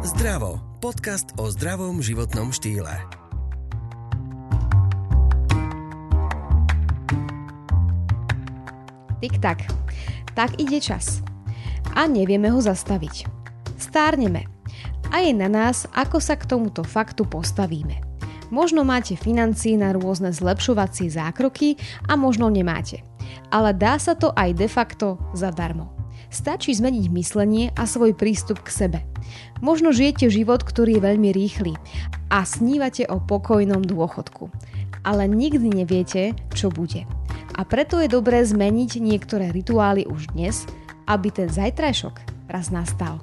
Zdravo. Podcast o zdravom životnom štýle. Tik tak. Tak ide čas. A nevieme ho zastaviť. Stárneme. A je na nás, ako sa k tomuto faktu postavíme. Možno máte financie na rôzne zlepšovacie zákroky a možno nemáte. Ale dá sa to aj de facto zadarmo. Stačí zmeniť myslenie a svoj prístup k sebe. Možno žijete život, ktorý je veľmi rýchly a snívate o pokojnom dôchodku. Ale nikdy neviete, čo bude. A preto je dobré zmeniť niektoré rituály už dnes, aby ten zajtrajšok raz nastal.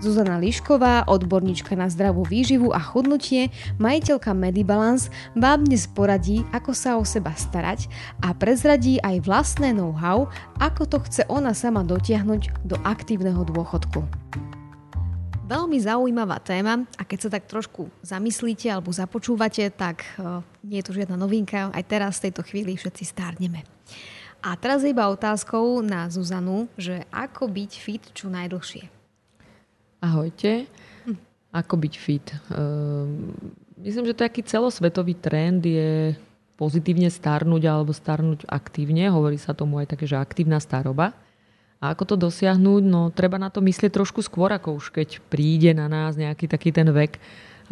Zuzana Lišková, odborníčka na zdravú výživu a chudnutie, majiteľka Medibalance, vám dnes poradí, ako sa o seba starať a prezradí aj vlastné know-how, ako to chce ona sama dotiahnuť do aktívneho dôchodku. Veľmi zaujímavá téma a keď sa tak trošku zamyslíte alebo započúvate, tak uh, nie je to žiadna novinka, aj teraz v tejto chvíli všetci stárneme. A teraz iba otázkou na Zuzanu, že ako byť fit čo najdlhšie. Ahojte. Ako byť fit? Ehm, myslím, že taký celosvetový trend je pozitívne starnúť alebo starnúť aktívne. Hovorí sa tomu aj také, že aktívna staroba. A ako to dosiahnuť? No treba na to myslieť trošku skôr, ako už keď príde na nás nejaký taký ten vek,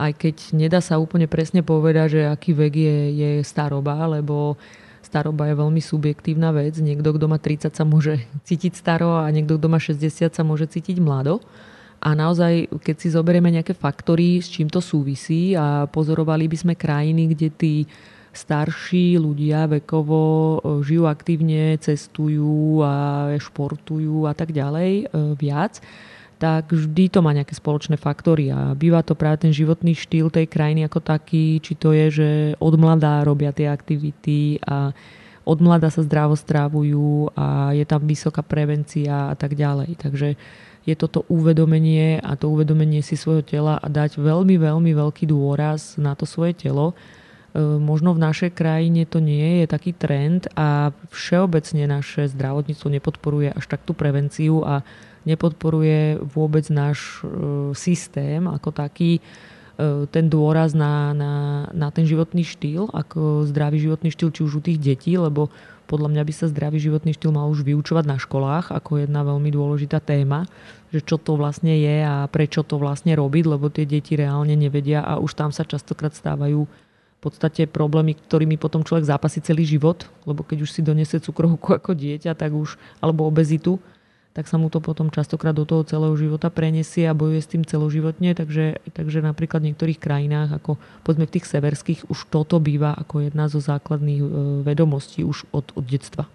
aj keď nedá sa úplne presne povedať, že aký vek je, je staroba, lebo staroba je veľmi subjektívna vec. Niekto, kto má 30 sa môže cítiť staro a niekto, kto má 60 sa môže cítiť mlado. A naozaj, keď si zoberieme nejaké faktory, s čím to súvisí a pozorovali by sme krajiny, kde tí starší ľudia vekovo e, žijú aktívne, cestujú a športujú a tak ďalej e, viac, tak vždy to má nejaké spoločné faktory. A býva to práve ten životný štýl tej krajiny ako taký, či to je, že od mladá robia tie aktivity a od mladá sa zdravo strávujú a je tam vysoká prevencia a tak ďalej. Takže je toto uvedomenie a to uvedomenie si svojho tela a dať veľmi, veľmi veľký dôraz na to svoje telo. E, možno v našej krajine to nie je taký trend a všeobecne naše zdravotníctvo nepodporuje až tak tú prevenciu a nepodporuje vôbec náš e, systém ako taký ten dôraz na, na, na ten životný štýl, ako zdravý životný štýl, či už u tých detí, lebo podľa mňa by sa zdravý životný štýl mal už vyučovať na školách ako jedna veľmi dôležitá téma, že čo to vlastne je a prečo to vlastne robiť, lebo tie deti reálne nevedia a už tam sa častokrát stávajú v podstate problémy, ktorými potom človek zápasí celý život, lebo keď už si donese cukrovku ako dieťa, tak už, alebo obezitu, tak sa mu to potom častokrát do toho celého života prenesie a bojuje s tým celoživotne. Takže, takže napríklad v niektorých krajinách, ako povedzme v tých severských, už toto býva ako jedna zo základných e, vedomostí už od, od detstva.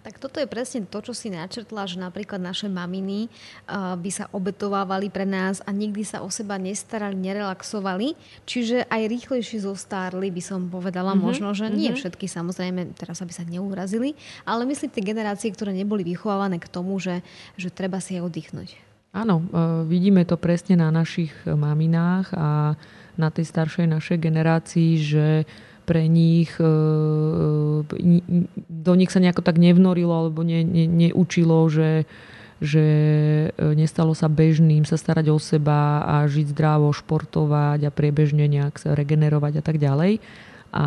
Tak toto je presne to, čo si načrtla, že napríklad naše maminy by sa obetovávali pre nás a nikdy sa o seba nestarali, nerelaxovali, čiže aj rýchlejšie zostárli, by som povedala. Mm-hmm. Možno, že nie mm-hmm. všetky samozrejme, teraz aby sa neurazili, ale myslím tie generácie, ktoré neboli vychovávané k tomu, že, že treba si aj oddychnúť. Áno, e, vidíme to presne na našich maminách a na tej staršej našej generácii, že pre nich, e, e, do nich sa nejako tak nevnorilo alebo ne, ne, neučilo, že, že e, nestalo sa bežným sa starať o seba a žiť zdravo, športovať a priebežne nejak sa regenerovať a tak ďalej. A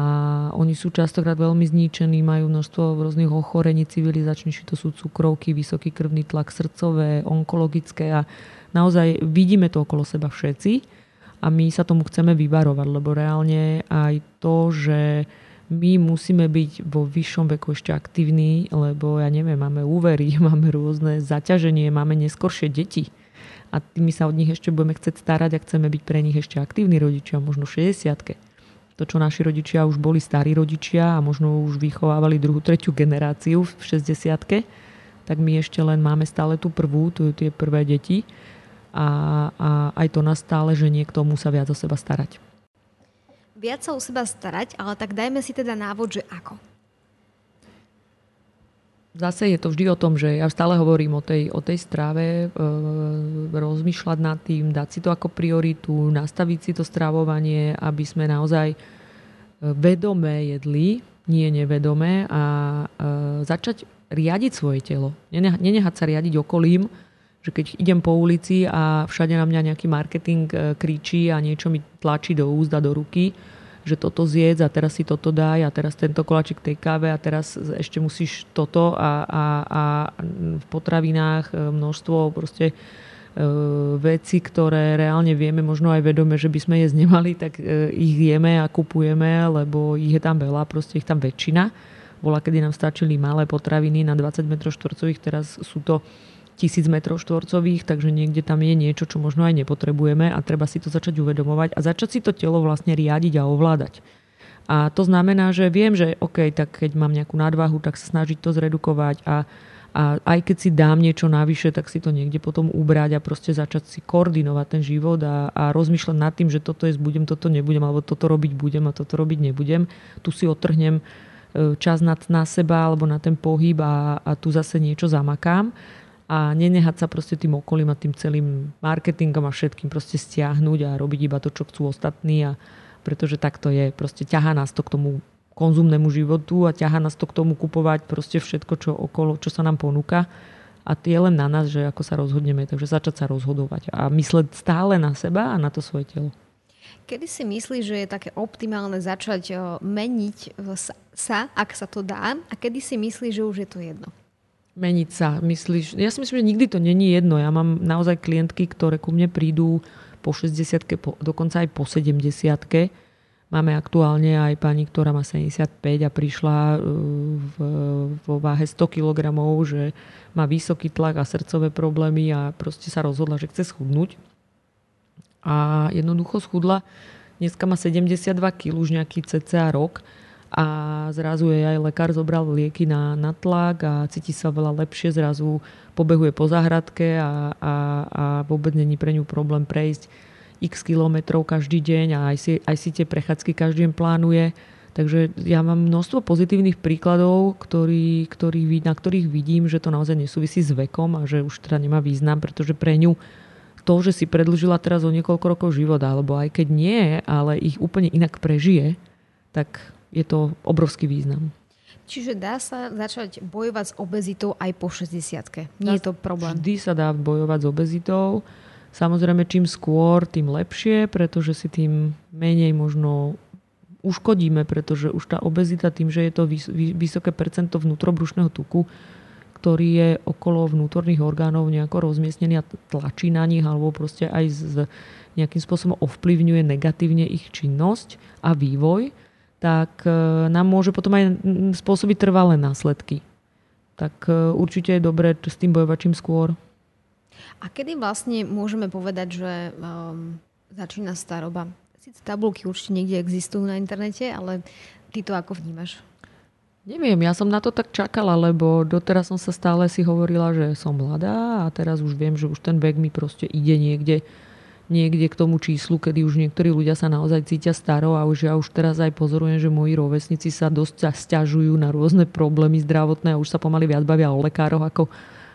oni sú častokrát veľmi zničení, majú množstvo rôznych ochorení civilizačných, či to sú cukrovky, vysoký krvný tlak, srdcové, onkologické a naozaj vidíme to okolo seba všetci a my sa tomu chceme vyvarovať, lebo reálne aj to, že my musíme byť vo vyššom veku ešte aktívni, lebo ja neviem, máme úvery, máme rôzne zaťaženie, máme neskoršie deti. A my sa od nich ešte budeme chcieť starať a chceme byť pre nich ešte aktívni rodičia, možno 60 to, čo naši rodičia už boli starí rodičia a možno už vychovávali druhú, tretiu generáciu v 60 tak my ešte len máme stále tú prvú, tu tie prvé deti a, a aj to nás stále ženie k tomu sa viac o seba starať. Viac sa o seba starať, ale tak dajme si teda návod, že ako. Zase je to vždy o tom, že ja stále hovorím o tej, o tej strave, e, rozmýšľať nad tým, dať si to ako prioritu, nastaviť si to stravovanie, aby sme naozaj e, vedomé jedli, nie nevedomé a e, začať riadiť svoje telo. Nenehať sa riadiť okolím, že keď idem po ulici a všade na mňa nejaký marketing e, kričí a niečo mi tlačí do úzda, do ruky, že toto zjedz a teraz si toto daj a teraz tento koláčik tej káve a teraz ešte musíš toto a, a, a v potravinách e, množstvo proste e, veci, ktoré reálne vieme, možno aj vedome, že by sme jesť nemali, tak ich jeme a kupujeme, lebo ich je tam veľa, proste ich tam väčšina. Bola, kedy nám stačili malé potraviny na 20 m štvorcových, teraz sú to tisíc metrov štvorcových, takže niekde tam je niečo, čo možno aj nepotrebujeme a treba si to začať uvedomovať a začať si to telo vlastne riadiť a ovládať. A to znamená, že viem, že OK, tak keď mám nejakú nadvahu, tak sa snažiť to zredukovať a, a aj keď si dám niečo navyše, tak si to niekde potom ubrať a proste začať si koordinovať ten život a, a rozmýšľať nad tým, že toto je budem, toto nebudem, alebo toto robiť budem a toto robiť nebudem. Tu si otrhnem e, čas na, na seba alebo na ten pohyb a, a tu zase niečo zamakám a nenehať sa proste tým okolím a tým celým marketingom a všetkým proste stiahnuť a robiť iba to, čo chcú ostatní a pretože takto je. Proste ťahá nás to k tomu konzumnému životu a ťahá nás to k tomu kupovať proste všetko, čo okolo, čo sa nám ponúka. A je len na nás, že ako sa rozhodneme. Takže začať sa rozhodovať a mysleť stále na seba a na to svoje telo. Kedy si myslíš, že je také optimálne začať meniť sa, ak sa to dá? A kedy si myslíš, že už je to jedno? Meniť sa. Myslíš, ja si myslím, že nikdy to není jedno. Ja mám naozaj klientky, ktoré ku mne prídu po 60 po, dokonca aj po 70 Máme aktuálne aj pani, ktorá má 75 a prišla e, v, vo váhe 100 kg, že má vysoký tlak a srdcové problémy a proste sa rozhodla, že chce schudnúť. A jednoducho schudla. Dneska má 72 kg, už nejaký cca rok a zrazu jej aj lekár zobral lieky na, na tlak a cíti sa veľa lepšie, zrazu pobehuje po záhradke a, a, a vôbec není pre ňu problém prejsť x kilometrov každý deň a aj si, aj si tie prechádzky každý deň plánuje. Takže ja mám množstvo pozitívnych príkladov, ktorý, ktorý, na ktorých vidím, že to naozaj nesúvisí s vekom a že už teda nemá význam, pretože pre ňu to, že si predlžila teraz o niekoľko rokov života, alebo aj keď nie, ale ich úplne inak prežije, tak je to obrovský význam. Čiže dá sa začať bojovať s obezitou aj po 60 Nie je to problém? Vždy sa dá bojovať s obezitou. Samozrejme, čím skôr, tým lepšie, pretože si tým menej možno uškodíme, pretože už tá obezita tým, že je to vysoké percento vnútrobrušného tuku, ktorý je okolo vnútorných orgánov nejako rozmiestnený a tlačí na nich alebo proste aj z, nejakým spôsobom ovplyvňuje negatívne ich činnosť a vývoj, tak e, nám môže potom aj spôsobiť trvalé následky. Tak e, určite je dobré s tým bojovať čím skôr. A kedy vlastne môžeme povedať, že um, začína staroba? Sice tabulky určite niekde existujú na internete, ale ty to ako vnímaš? Neviem, ja som na to tak čakala, lebo doteraz som sa stále si hovorila, že som mladá a teraz už viem, že už ten vek mi proste ide niekde niekde k tomu číslu, kedy už niektorí ľudia sa naozaj cítia staro a už ja už teraz aj pozorujem, že moji rovesníci sa dosť stiažujú na rôzne problémy zdravotné a už sa pomaly viac bavia o lekároch ako,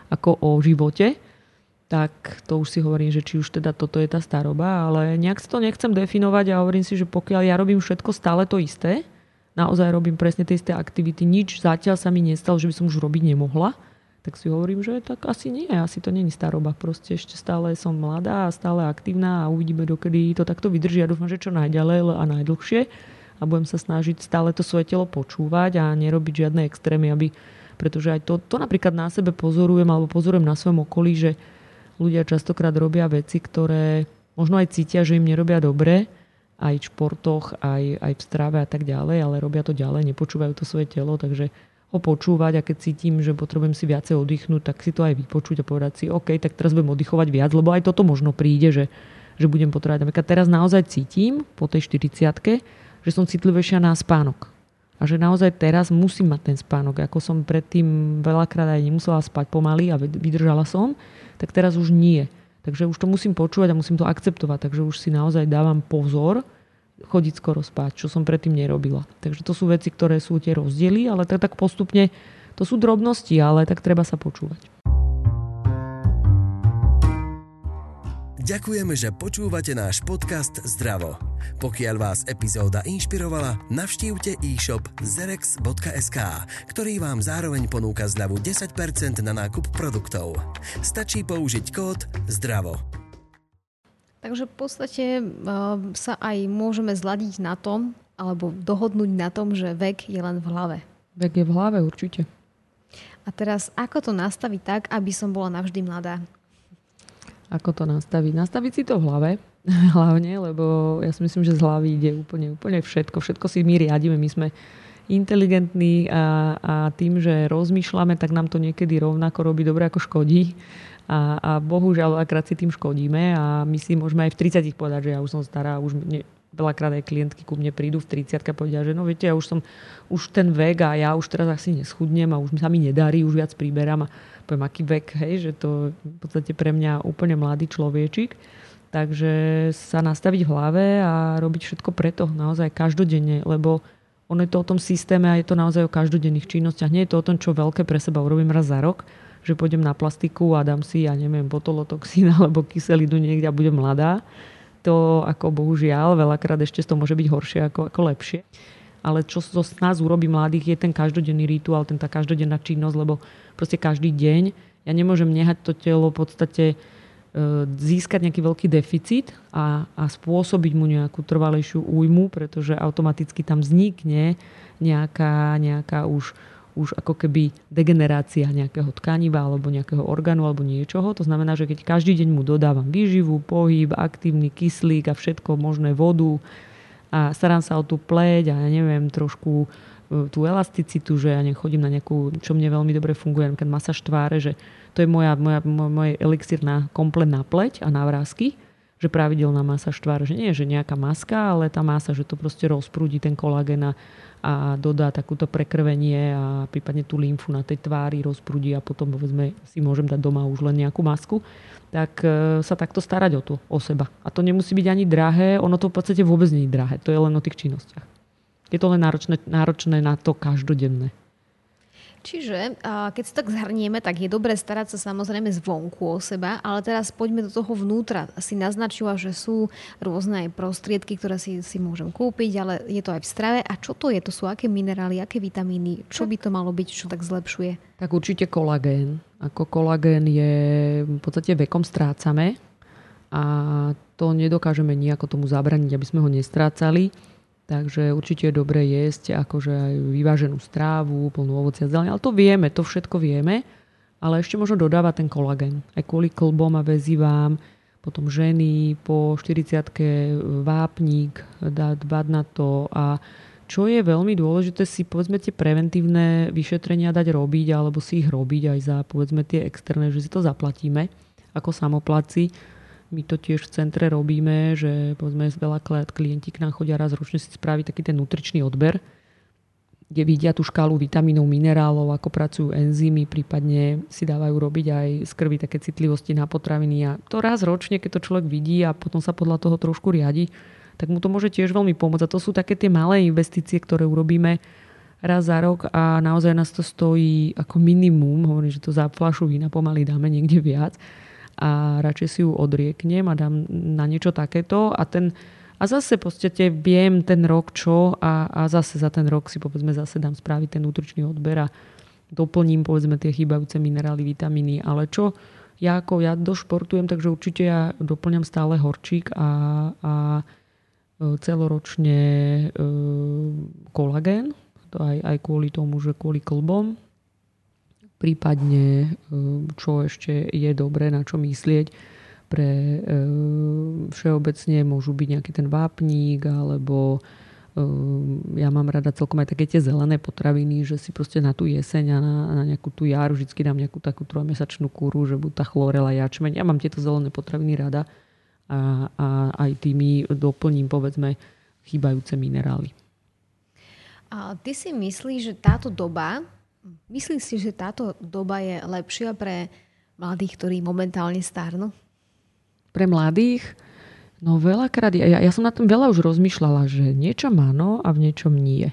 ako o živote. Tak to už si hovorím, že či už teda toto je tá staroba, ale nejak si to nechcem definovať a hovorím si, že pokiaľ ja robím všetko stále to isté, naozaj robím presne tie isté aktivity, nič zatiaľ sa mi nestalo, že by som už robiť nemohla, tak si hovorím, že tak asi nie, asi to není staroba. Proste ešte stále som mladá a stále aktívna a uvidíme, dokedy to takto vydrží. Ja dúfam, že čo najďalej a najdlhšie a budem sa snažiť stále to svoje telo počúvať a nerobiť žiadne extrémy, aby, pretože aj to, to napríklad na sebe pozorujem alebo pozorujem na svojom okolí, že ľudia častokrát robia veci, ktoré možno aj cítia, že im nerobia dobre, aj v športoch, aj, aj v strave a tak ďalej, ale robia to ďalej, nepočúvajú to svoje telo, takže ho počúvať a keď cítim, že potrebujem si viacej oddychnúť, tak si to aj vypočuť a povedať si, OK, tak teraz budem oddychovať viac, lebo aj toto možno príde, že, že budem potrebovať. Napríklad teraz naozaj cítim po tej 40 že som citlivejšia na spánok. A že naozaj teraz musím mať ten spánok. Ako som predtým veľakrát aj nemusela spať pomaly a vydržala som, tak teraz už nie. Takže už to musím počúvať a musím to akceptovať. Takže už si naozaj dávam pozor, chodiť skoro spať, čo som predtým nerobila. Takže to sú veci, ktoré sú tie rozdiely, ale tak, tak postupne to sú drobnosti, ale tak treba sa počúvať. Ďakujeme, že počúvate náš podcast Zdravo. Pokiaľ vás epizóda inšpirovala, navštívte e-shop zerex.sk, ktorý vám zároveň ponúka zľavu 10% na nákup produktov. Stačí použiť kód ZDRAVO. Takže v podstate uh, sa aj môžeme zladiť na tom, alebo dohodnúť na tom, že vek je len v hlave. Vek je v hlave určite. A teraz, ako to nastaviť tak, aby som bola navždy mladá? Ako to nastaviť? Nastaviť si to v hlave, hlavne, lebo ja si myslím, že z hlavy ide úplne, úplne všetko. Všetko si my riadíme. My sme inteligentní a, a tým, že rozmýšľame, tak nám to niekedy rovnako robí dobre, ako škodí. A, a bohužiaľ, akrát si tým škodíme a my si môžeme aj v 30 povedať, že ja už som stará, už ne, veľakrát aj klientky ku mne prídu v 30 a povedia, že no viete, ja už som už ten vek a ja už teraz asi neschudnem a už sa mi nedarí, už viac priberám a poviem, aký vek, hej, že to v podstate pre mňa úplne mladý človečik. Takže sa nastaviť v hlave a robiť všetko preto naozaj každodenne, lebo ono je to o tom systéme a je to naozaj o každodenných činnostiach. Nie je to o tom, čo veľké pre seba urobím raz za rok, že pôjdem na plastiku a dám si, ja neviem, botolotoxín alebo kyselinu niekde a budem mladá. To ako bohužiaľ, veľakrát ešte to môže byť horšie ako, ako lepšie. Ale čo zo z nás urobí mladých je ten každodenný rituál, ten tá každodenná činnosť, lebo proste každý deň ja nemôžem nehať to telo v podstate E, získať nejaký veľký deficit a, a spôsobiť mu nejakú trvalejšiu újmu, pretože automaticky tam vznikne nejaká, nejaká už, už ako keby degenerácia nejakého tkaniva alebo nejakého orgánu alebo niečoho. To znamená, že keď každý deň mu dodávam výživu, pohyb, aktívny kyslík a všetko možné vodu a starám sa o tú pleť a ja neviem, trošku e, tú elasticitu, že ja nechodím na nejakú, čo mne veľmi dobre funguje, napríklad masáž tváre, že to je moja, moja, môj elixír na komplet na pleť a na vrázky, že pravidelná masáž tvár, že nie že nejaká maska, ale tá masa, že to proste rozprúdi ten kolagén a, a dodá takúto prekrvenie a prípadne tú lymfu na tej tvári rozprúdi a potom povedzme si môžem dať doma už len nejakú masku, tak e, sa takto starať o, to, o seba. A to nemusí byť ani drahé, ono to v podstate vôbec nie je drahé, to je len o tých činnostiach. Je to len náročné, náročné na to každodenné. Čiže keď si tak zhrnieme, tak je dobré starať sa samozrejme zvonku o seba, ale teraz poďme do toho vnútra. Si naznačila, že sú rôzne prostriedky, ktoré si, si môžem kúpiť, ale je to aj v strave. A čo to je? To sú aké minerály, aké vitamíny? Čo by to malo byť, čo tak zlepšuje? Tak určite kolagén. Ako kolagén je v podstate vekom strácame a to nedokážeme nejako tomu zabraniť, aby sme ho nestrácali. Takže určite je dobré jesť akože aj vyváženú strávu, plnú ovocia zelenia. Ale to vieme, to všetko vieme. Ale ešte možno dodávať ten kolagén. Aj kvôli klbom a väzivám. Potom ženy po 40 vápnik, dbať na to. A čo je veľmi dôležité si povedzme tie preventívne vyšetrenia dať robiť alebo si ich robiť aj za povedzme tie externé, že si to zaplatíme ako samoplaci my to tiež v centre robíme, že povedzme veľa klienti k nám chodia raz ročne si spraviť taký ten nutričný odber, kde vidia tú škálu vitamínov, minerálov, ako pracujú enzymy, prípadne si dávajú robiť aj z krvi také citlivosti na potraviny. A to raz ročne, keď to človek vidí a potom sa podľa toho trošku riadi, tak mu to môže tiež veľmi pomôcť. A to sú také tie malé investície, ktoré urobíme raz za rok a naozaj nás to stojí ako minimum. Hovorím, že to za fľašu vína pomaly dáme niekde viac a radšej si ju odrieknem a dám na niečo takéto. A ten a zase podstate viem ten rok čo a, a zase za ten rok si povedzme zase dám spraviť ten nutričný odber a doplním povedzme tie chýbajúce minerály, vitamíny, ale čo ja ako ja došportujem, takže určite ja doplňam stále horčík a, a e, celoročne e, kolagén, to aj, aj kvôli tomu, že kvôli klbom, prípadne e, čo ešte je dobré, na čo myslieť. Pre e, všeobecne môžu byť nejaký ten vápník alebo e, ja mám rada celkom aj také tie zelené potraviny, že si proste na tú jeseň a na, na nejakú tú jar vždy dám nejakú takú trojmesačnú kúru, že buď tá chlorela, jačmeň. Ja mám tieto zelené potraviny rada a, a aj tými doplním povedzme chýbajúce minerály. A ty si myslíš, že táto doba Myslíš si, že táto doba je lepšia pre mladých, ktorí momentálne starnú? Pre mladých? No veľakrát, ja, ja som na tom veľa už rozmýšľala, že niečom áno a v niečom nie.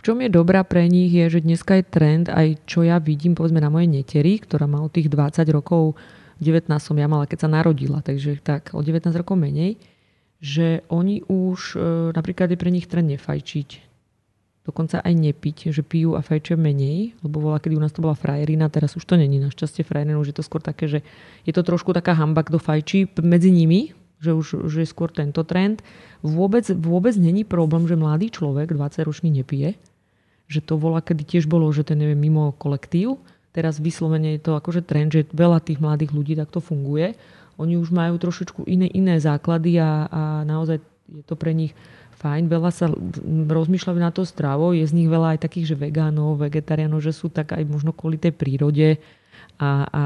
V čom je dobrá pre nich je, že dneska je trend, aj čo ja vidím povedzme na mojej neteri, ktorá má od tých 20 rokov, 19 som ja mala, keď sa narodila, takže tak o 19 rokov menej, že oni už, e, napríklad je pre nich trend nefajčiť, dokonca aj nepiť, že pijú a fajčia menej, lebo bola, kedy u nás to bola frajerina, teraz už to není našťastie frajerina, už je to skôr také, že je to trošku taká hamba, kto fajčí medzi nimi, že už že je skôr tento trend. Vôbec, vôbec není problém, že mladý človek, 20-ročný, nepije. Že to bola, kedy tiež bolo, že ten neviem, mimo kolektív. Teraz vyslovene je to akože trend, že veľa tých mladých ľudí takto funguje. Oni už majú trošičku iné, iné základy a, a naozaj je to pre nich fajn, veľa sa rozmýšľajú na to stravou, je z nich veľa aj takých, že vegánov, vegetariánov, že sú tak aj možno kvôli tej prírode a, a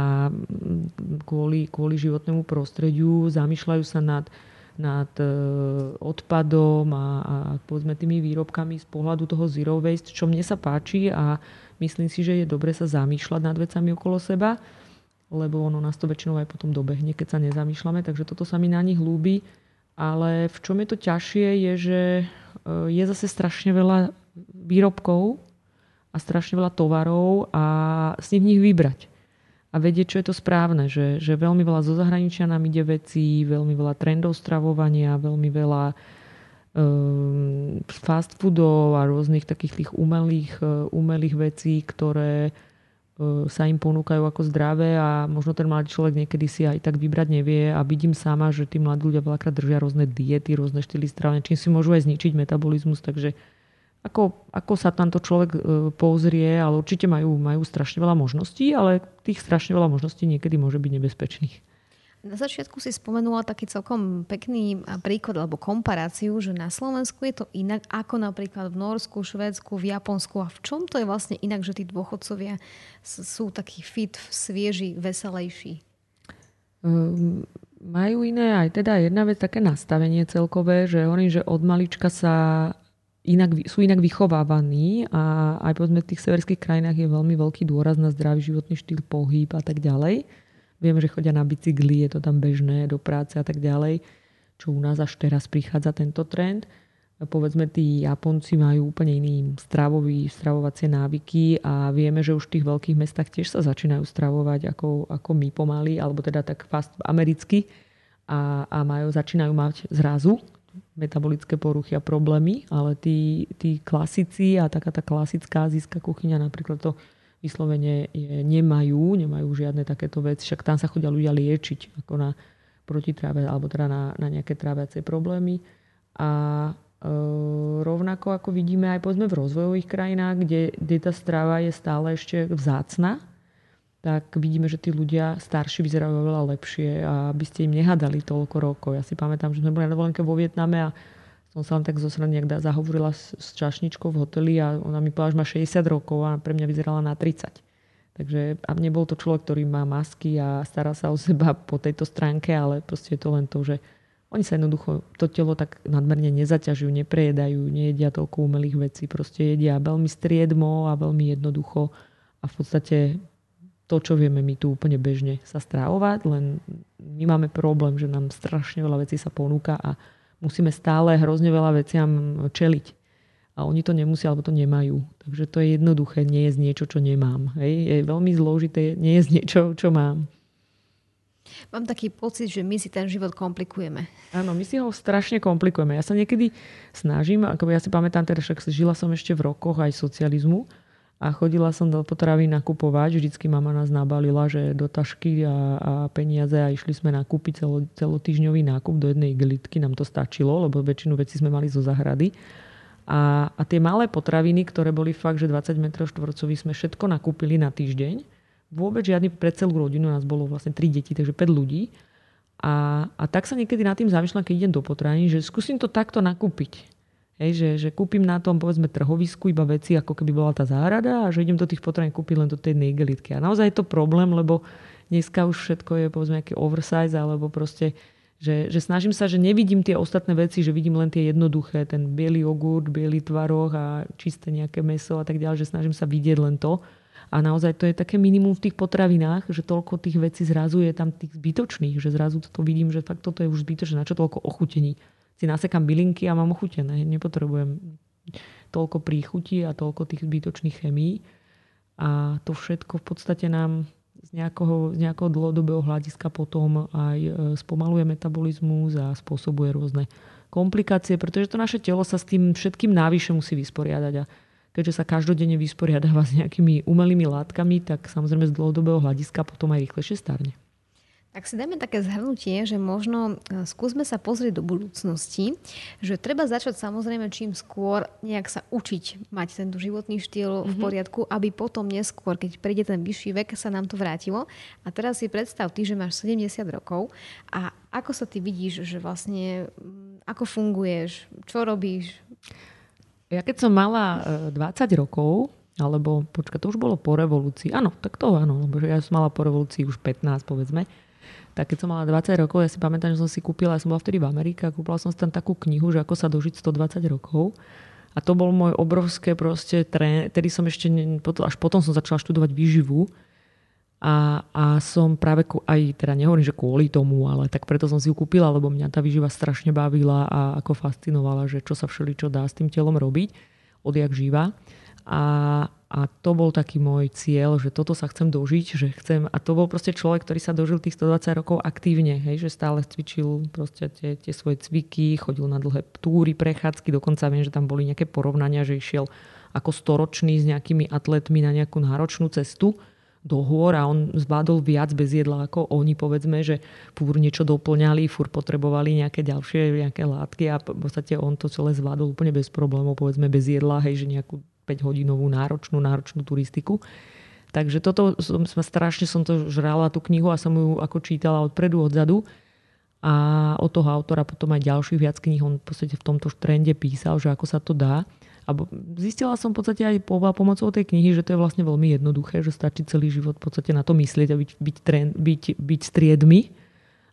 kvôli, kvôli životnému prostrediu, zamýšľajú sa nad, nad e, odpadom a, a povedzme tými výrobkami z pohľadu toho zero waste, čo mne sa páči a myslím si, že je dobre sa zamýšľať nad vecami okolo seba, lebo ono nás to väčšinou aj potom dobehne, keď sa nezamýšľame, takže toto sa mi na nich ľúbi ale v čom je to ťažšie, je, že e, je zase strašne veľa výrobkov a strašne veľa tovarov a si v nich vybrať. A vedieť, čo je to správne. Že, že veľmi veľa zo zahraničia nám ide veci, veľmi veľa trendov stravovania, veľmi veľa um, fast foodov a rôznych takých tých umelých, e, umelých vecí, ktoré sa im ponúkajú ako zdravé a možno ten mladý človek niekedy si aj tak vybrať nevie a vidím sama, že tí mladí ľudia veľakrát držia rôzne diety, rôzne štýly stravenia, čím si môžu aj zničiť metabolizmus, takže ako, ako sa tamto človek e, pozrie, ale určite majú, majú strašne veľa možností, ale tých strašne veľa možností niekedy môže byť nebezpečných. Na začiatku si spomenula taký celkom pekný príklad alebo komparáciu, že na Slovensku je to inak ako napríklad v Norsku, Švédsku, v Japonsku. A v čom to je vlastne inak, že tí dôchodcovia sú takí fit, svieži, veselejší? Um, majú iné aj teda jedna vec, také nastavenie celkové, že hovorím, že od malička sa inak, sú inak vychovávaní a aj povedzme v tých severských krajinách je veľmi veľký dôraz na zdravý životný štýl, pohyb a tak ďalej. Viem, že chodia na bicykli, je to tam bežné do práce a tak ďalej, čo u nás až teraz prichádza tento trend. Povedzme, tí Japonci majú úplne iný stravový, stravovacie návyky a vieme, že už v tých veľkých mestách tiež sa začínajú stravovať ako, ako my pomaly, alebo teda tak fast americky a, a majú, začínajú mať zrazu metabolické poruchy a problémy, ale tí, tí klasici a taká tá klasická azijská kuchyňa, napríklad to vyslovene je, nemajú, nemajú žiadne takéto veci, však tam sa chodia ľudia liečiť ako na protitráve alebo teda na, na nejaké tráviacie problémy. A e, rovnako ako vidíme aj povedzme v rozvojových krajinách, kde, kde tá strava je stále ešte vzácna, tak vidíme, že tí ľudia starší vyzerajú oveľa lepšie a aby ste im nehadali toľko rokov. Ja si pamätám, že sme boli na dovolenke vo Vietname a som sa len tak zo srandy zahovorila s, s čašničkou v hoteli a ona mi povedala, že má 60 rokov a pre mňa vyzerala na 30. Takže a nebol to človek, ktorý má masky a stará sa o seba po tejto stránke, ale proste je to len to, že oni sa jednoducho to telo tak nadmerne nezaťažujú, neprejedajú, nejedia toľko umelých vecí, proste jedia veľmi striedmo a veľmi jednoducho a v podstate to, čo vieme my tu úplne bežne sa strávovať, len my máme problém, že nám strašne veľa vecí sa ponúka a musíme stále hrozne veľa veciam čeliť. A oni to nemusia, alebo to nemajú. Takže to je jednoduché, nie je z niečo, čo nemám. Hej? Je veľmi zložité, nie je z niečo, čo mám. Mám taký pocit, že my si ten život komplikujeme. Áno, my si ho strašne komplikujeme. Ja sa niekedy snažím, ako ja si pamätám, teda však žila som ešte v rokoch aj socializmu, a chodila som do potravy nakupovať. Vždycky mama nás nabalila, že do tašky a, a peniaze a išli sme nakúpiť celo, celotýždňový nákup do jednej igelitky. Nám to stačilo, lebo väčšinu vecí sme mali zo zahrady. A, a tie malé potraviny, ktoré boli fakt, že 20 m štvorcových sme všetko nakúpili na týždeň. Vôbec žiadny pre celú rodinu, nás bolo vlastne 3 deti, takže 5 ľudí. A, a tak sa niekedy nad tým zamýšľam, keď idem do potraviny, že skúsim to takto nakúpiť Hej, že, že kúpim na tom povedzme trhovisku iba veci, ako keby bola tá záhrada a že idem do tých potravín kúpiť len do tej igelitky. A naozaj je to problém, lebo dneska už všetko je povedzme nejaký oversize alebo proste že, že snažím sa, že nevidím tie ostatné veci, že vidím len tie jednoduché, ten biely jogurt, biely tvaroh a čisté nejaké meso a tak ďalej, že snažím sa vidieť len to. A naozaj to je také minimum v tých potravinách, že toľko tých vecí zrazu je tam tých zbytočných, že zrazu to vidím, že fakt toto je už zbytočné, na čo toľko ochutení si nasekám bylinky a mám ochutené. Nepotrebujem toľko príchutí a toľko tých zbytočných chemí. A to všetko v podstate nám z nejakého, z nejakého dlhodobého hľadiska potom aj e, spomaluje metabolizmus a spôsobuje rôzne komplikácie, pretože to naše telo sa s tým všetkým návyše musí vysporiadať a keďže sa každodenne vysporiadáva s nejakými umelými látkami, tak samozrejme z dlhodobého hľadiska potom aj rýchlejšie starne. Tak si dajme také zhrnutie, že možno e, skúsme sa pozrieť do budúcnosti, že treba začať samozrejme čím skôr nejak sa učiť mať tento životný štýl mm-hmm. v mhm. poriadku, aby potom neskôr, keď príde ten vyšší vek, sa nám to vrátilo. A teraz si predstav ty, že máš 70 rokov a ako sa ty vidíš, že vlastne mm, ako funguješ, čo robíš? Ja keď som mala 20 e, rokov, alebo počkaj, to už bolo po revolúcii. Áno, tak to áno, lebo ja som mala po revolúcii už 15, povedzme tak keď som mala 20 rokov, ja si pamätám, že som si kúpila, ja som bola vtedy v Amerike a kúpila som si tam takú knihu, že ako sa dožiť 120 rokov. A to bol môj obrovské proste trén, tedy som ešte, až potom som začala študovať výživu. A, a som práve aj, teda nehovorím, že kvôli tomu, ale tak preto som si ju kúpila, lebo mňa tá výživa strašne bavila a ako fascinovala, že čo sa všeličo dá s tým telom robiť, odjak živa. A, a to bol taký môj cieľ, že toto sa chcem dožiť, že chcem, a to bol proste človek, ktorý sa dožil tých 120 rokov aktívne, hej, že stále cvičil proste tie, tie svoje cviky, chodil na dlhé túry, prechádzky, dokonca viem, že tam boli nejaké porovnania, že išiel ako storočný s nejakými atletmi na nejakú náročnú cestu do hôr a on zvládol viac bez jedla ako oni, povedzme, že fúr niečo doplňali, fúr potrebovali nejaké ďalšie nejaké látky a v podstate on to celé zvládol úplne bez problémov, povedzme bez jedla, hej, že nejakú 5-hodinovú náročnú, náročnú turistiku. Takže toto som, strašne som to žrala, tú knihu a som ju ako čítala odpredu, odzadu. A od toho autora potom aj ďalších viac kníh, on v podstate v tomto trende písal, že ako sa to dá. A zistila som v podstate aj pomocou tej knihy, že to je vlastne veľmi jednoduché, že stačí celý život v podstate na to myslieť a byť, byť, trend, byť, byť striedmi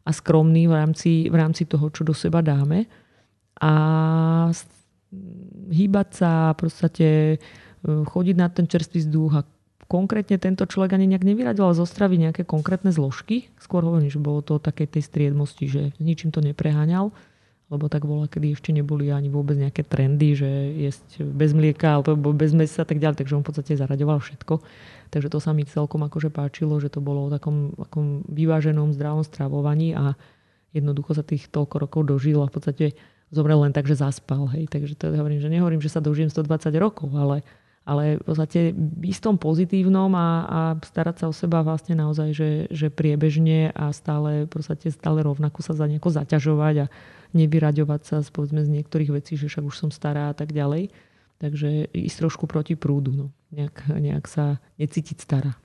a skromný v rámci, v rámci toho, čo do seba dáme. A hýbať sa, proste chodiť na ten čerstvý vzduch a konkrétne tento človek ani nejak nevyradoval zo stravy nejaké konkrétne zložky. Skôr hovorím, že bolo to také tej striedmosti, že ničím to nepreháňal, lebo tak bola, kedy ešte neboli ani vôbec nejaké trendy, že jesť bez mlieka alebo bez mesa a tak ďalej, takže on v podstate zaraďoval všetko. Takže to sa mi celkom akože páčilo, že to bolo o takom, takom vyváženom, zdravom stravovaní a jednoducho sa tých toľko rokov dožil a v podstate zomrel len tak, že zaspal. Hej. Takže to hovorím, že nehovorím, že sa dožijem 120 rokov, ale, ale v podstate istom pozitívnom a, a starať sa o seba vlastne naozaj, že, že priebežne a stále, v podstate stále rovnako sa za nejako zaťažovať a nevyraďovať sa povedzme z niektorých vecí, že však už som stará a tak ďalej. Takže ísť trošku proti prúdu, no. nejak, nejak sa necítiť stará.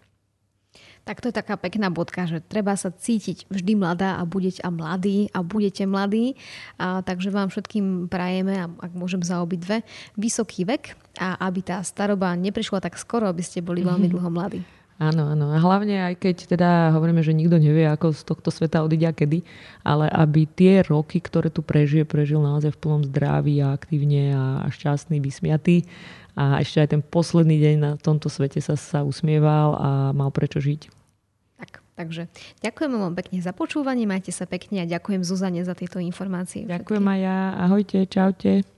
Tak to je taká pekná bodka, že treba sa cítiť vždy mladá a budete a mladí a budete mladí. A, takže vám všetkým prajeme, ak môžem za obidve, vysoký vek a aby tá staroba neprišla tak skoro, aby ste boli veľmi mhm. dlho mladí. Áno, áno. A hlavne aj keď teda hovoríme, že nikto nevie, ako z tohto sveta odíde a kedy, ale aby tie roky, ktoré tu prežije, prežil naozaj v plnom zdraví a aktívne a šťastný, vysmiatý a ešte aj ten posledný deň na tomto svete sa, sa usmieval a mal prečo žiť. Takže ďakujem vám pekne za počúvanie, majte sa pekne a ďakujem Zuzane za tieto informácie. Ďakujem všetky. aj ja. Ahojte, čaute.